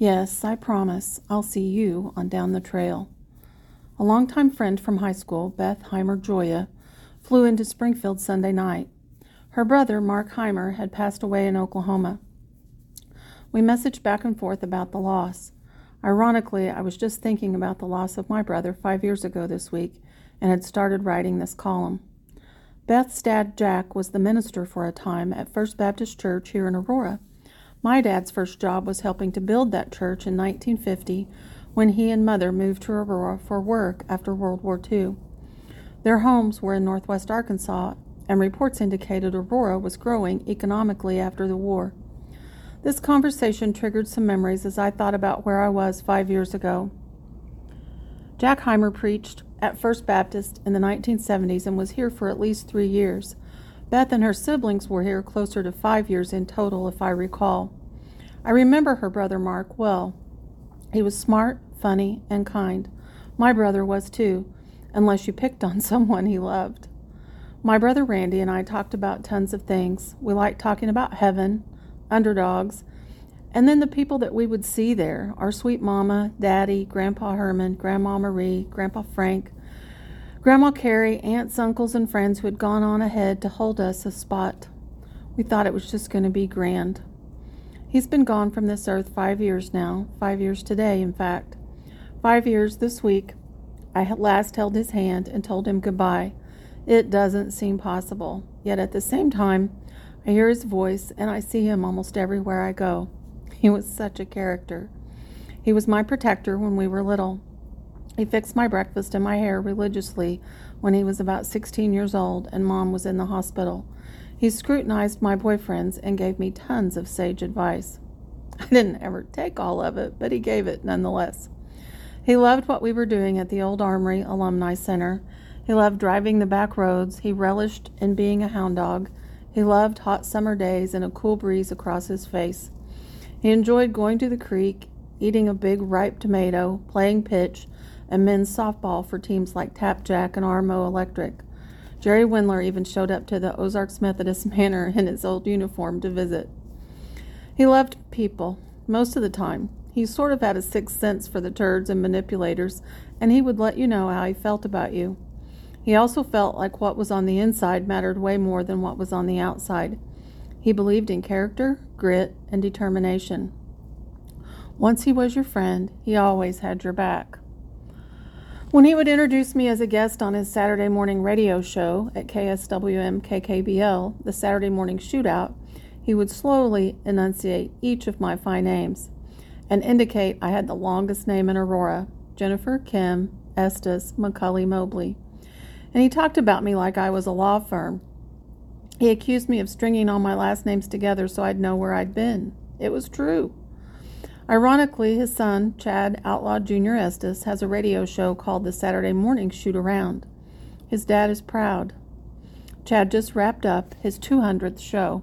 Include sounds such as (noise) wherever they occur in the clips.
Yes, I promise. I'll see you on Down the Trail. A longtime friend from high school, Beth Heimer Joya, flew into Springfield Sunday night. Her brother, Mark Heimer, had passed away in Oklahoma. We messaged back and forth about the loss. Ironically, I was just thinking about the loss of my brother five years ago this week and had started writing this column. Beth's dad, Jack, was the minister for a time at First Baptist Church here in Aurora. My dad's first job was helping to build that church in 1950 when he and mother moved to Aurora for work after World War II. Their homes were in northwest Arkansas, and reports indicated Aurora was growing economically after the war. This conversation triggered some memories as I thought about where I was five years ago. Jack Heimer preached at First Baptist in the 1970s and was here for at least three years. Beth and her siblings were here closer to five years in total, if I recall. I remember her brother Mark well. He was smart, funny, and kind. My brother was too, unless you picked on (laughs) someone he loved. My brother Randy and I talked about tons of things. We liked talking about heaven, underdogs, and then the people that we would see there our sweet mama, daddy, Grandpa Herman, Grandma Marie, Grandpa Frank, Grandma Carrie, aunts, uncles, and friends who had gone on ahead to hold us a spot. We thought it was just going to be grand. He's been gone from this earth five years now, five years today, in fact. Five years this week. I at last held his hand and told him goodbye. It doesn't seem possible, yet at the same time, I hear his voice and I see him almost everywhere I go. He was such a character. He was my protector when we were little. He fixed my breakfast and my hair religiously when he was about 16 years old and mom was in the hospital. He scrutinized my boyfriends and gave me tons of sage advice. (laughs) I didn't ever take all of it, but he gave it nonetheless. He loved what we were doing at the Old Armory Alumni Center. He loved driving the back roads. He relished in being a hound dog. He loved hot summer days and a cool breeze across his face. He enjoyed going to the creek, eating a big ripe tomato, playing pitch, and men's softball for teams like Tapjack and Armo Electric. Jerry Windler even showed up to the Ozarks Methodist (laughs) Manor in his old uniform to visit. He loved people, most of the time. He sort of had a sixth sense for the turds and manipulators, and he would let you know how he felt about you. He also felt like what was on the inside mattered way more than what was on the outside. He believed in character, grit, and determination. Once he was your friend, he always had your back. When he would introduce me as a guest on his Saturday morning radio show at KSWM KKBL, the Saturday Morning Shootout, he would slowly enunciate each of my fine names and indicate I had the longest name in Aurora Jennifer Kim Estes McCully Mobley. And he talked about me like I was a law firm. He accused me of stringing all my last names together so I'd know where I'd been. It was true. Ironically, his son, Chad Outlaw Jr. Estes, has a radio show called the Saturday Morning Shoot Around. His dad is proud. Chad just wrapped up his 200th show.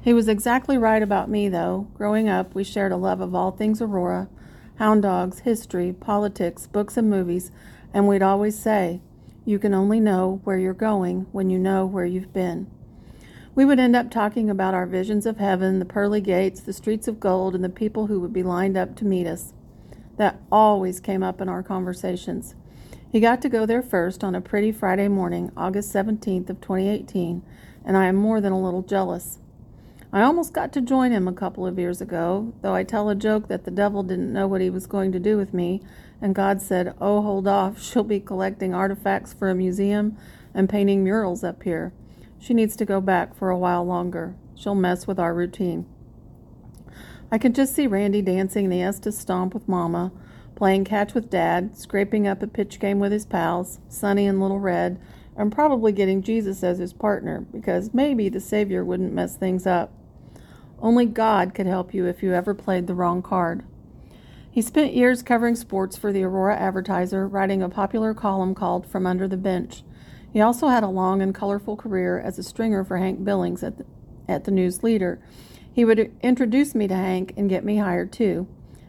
He was exactly right about me, though. Growing up, we shared a love of all things Aurora hound dogs, history, politics, books, and movies, and we'd always say, You can only know where you're going when you know where you've been. We would end up talking about our visions of heaven, the pearly gates, the streets of gold, and the people who would be lined up to meet us. That always came up in our conversations. He got to go there first on a pretty Friday morning, August 17th of 2018, and I am more than a little jealous. I almost got to join him a couple of years ago, though I tell a joke that the devil didn't know what he was going to do with me, and God said, Oh, hold off, (laughs) she'll be collecting artifacts for a museum and painting murals up here. She needs to go back for a while longer. She'll mess with our routine. I can just see Randy dancing the Estes stomp with Mama, playing catch with Dad, scraping up a pitch game with his pals, Sonny and Little Red, and probably getting Jesus as his partner because maybe the Savior wouldn't mess things up. Only God could help you if you ever played the wrong card. He spent years covering sports for the Aurora Advertiser, writing a popular column called From Under the Bench. He also had a long and colorful career as a stringer for Hank Billings at the, at the News Leader. He would introduce me to Hank and get me hired too,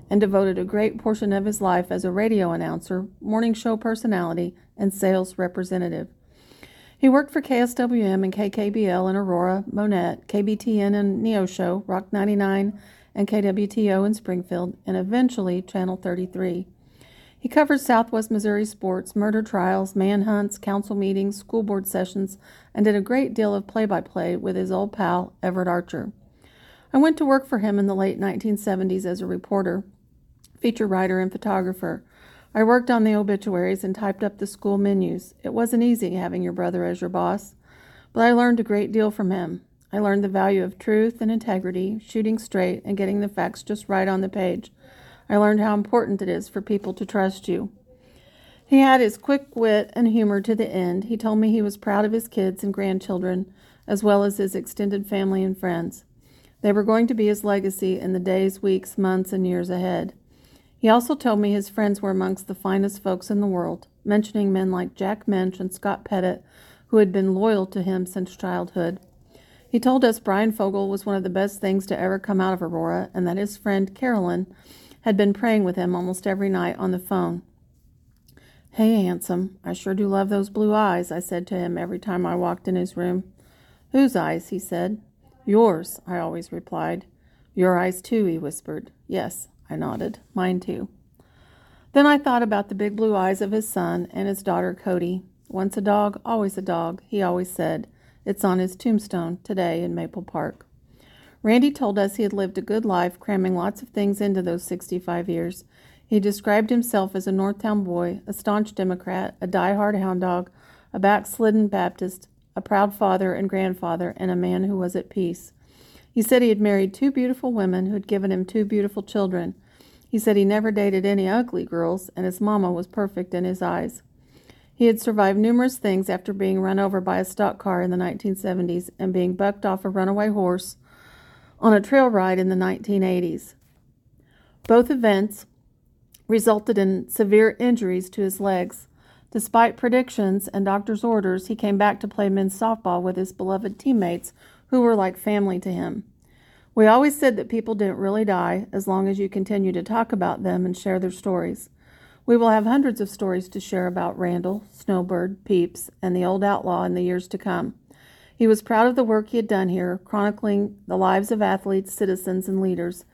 and devoted a great portion of his life as a radio announcer, morning show personality, and sales representative. He worked for KSWM and KKBL in Aurora, Monett, KBTN and Neosho, Rock 99, and KWTO in Springfield, and eventually Channel 33. He covered Southwest Missouri sports, murder trials, manhunts, council meetings, school board sessions, and did a great deal of play by play with his old pal, Everett Archer. I went to work for him in the late 1970s as a reporter, feature writer, and photographer. I worked on the obituaries and typed up the school menus. It wasn't easy having your brother as your boss, but I learned a great deal from him. I learned the value of truth and integrity, shooting straight, and getting the facts just right on the page. I learned how important it is for people to trust you. He had his quick wit and humor to the end. He told me he was proud of his kids and grandchildren, as well as his extended family and friends. They were going to be his legacy in the days, weeks, months, and years ahead. He also told me his friends were amongst the finest folks in the world, mentioning men like Jack Mensch and Scott Pettit, who had been loyal to him since childhood. He told us Brian Fogel was one of the best things to ever come out of Aurora, and that his friend Carolyn had been praying with him almost every night on the phone. Hey, handsome, I sure do love those blue eyes, I said to him every time I walked in his room. Whose eyes? he said. Yours, I always replied. Your eyes, too, he whispered. Yes, I nodded. Mine, too. Then I thought about the big blue eyes of his son and his daughter, Cody. Once a dog, always a dog, he always said. It's on his tombstone today in Maple Park. Randy told us he had lived a good life, cramming lots of things into those 65 years. He described himself as a Northtown boy, a staunch Democrat, a die-hard hound dog, a backslidden Baptist, a proud father and grandfather, and a man who was at peace. He said he had married two beautiful women who had given him two beautiful children. He said he never dated any ugly girls, and his mama was perfect in his eyes. He had survived numerous things after being run over by a stock car in the 1970s and being bucked off a runaway horse on a trail ride in the 1980s. Both events resulted in severe injuries to his legs. Despite predictions and doctor's orders, he came back to play men's softball with his beloved teammates, who were like family to him. We always said that people didn't really die as long as you continue to talk about them and share their stories. We will have hundreds of stories to share about Randal, Snowbird, Peeps, and the old outlaw in the years to come. He was proud of the work he had done here, chronicling the lives of athletes, citizens, and leaders.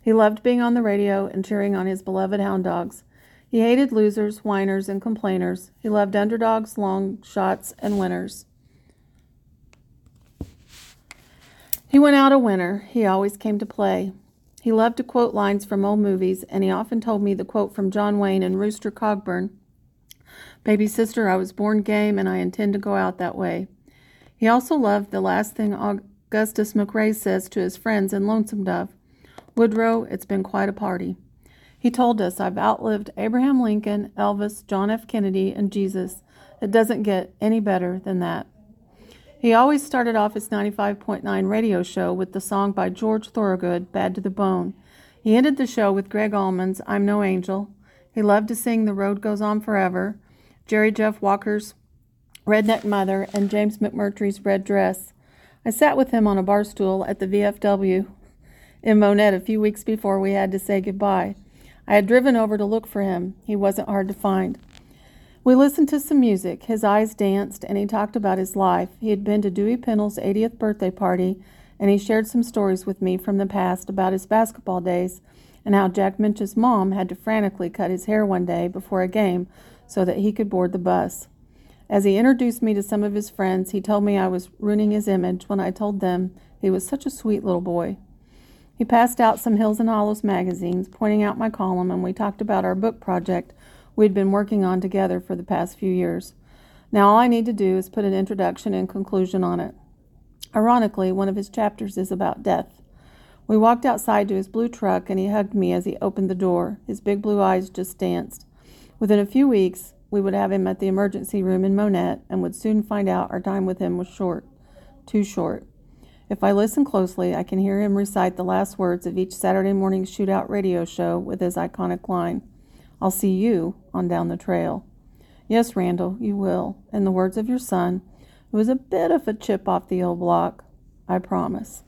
He loved being on the radio and cheering on his beloved hound dogs. He hated losers, whiners, and complainers. He loved underdogs, long shots, and winners. He went out a winner. He always came to play. He loved to quote lines from old movies, and he often told me the quote from John Wayne and Rooster Cogburn Baby sister, I was born game, and I intend to go out that way. He also loved the last thing Augustus McCrae says to his friends in Lonesome Dove Woodrow, it's been quite a party. He told us, I've outlived Abraham Lincoln, Elvis, John F. Kennedy, and Jesus. It doesn't get any better than that. He always started off his 95.9 radio show with the song by George Thorogood, Bad to the Bone. He ended the show with Gregg Allman's I'm No Angel. He loved to sing The Road Goes On Forever, Jerry Jeff Walker's Redneck Mother, and James McMurtry's Red Dress. I sat with him on a bar stool at the VFW in Monett a few weeks before we had to say goodbye. I had driven over to look for him. He wasn't hard to find. We listened to some music. His eyes danced, and he talked about his life. He had been to Dewey Pennell's 80th birthday party, and he shared some stories with me from the past about his basketball days and how Jack Mensch's mom had to frantically cut his hair one day before a game so that he could board the bus. As he introduced me to some of his friends, he told me I was ruining his image when I told them he was such a sweet little boy. He passed out some Hills and Hollows magazines, pointing out my column, and we talked about our book project we'd been working on together for the past few years. Now all I need to do is put an introduction and conclusion on it. Ironically, one of his chapters is about death. We walked outside to his blue truck, and he hugged me as he opened the door. His big blue eyes just danced. Within a few weeks, we would have him at the emergency room in Monett and would soon find out our time with him was short, too short. If I listen closely, I can hear him recite the last words of each Saturday morning shootout radio show with his iconic line I'll see you on down the trail. Yes, Randal, you will. In the words of your son, who is a bit of a chip off the old block, I promise.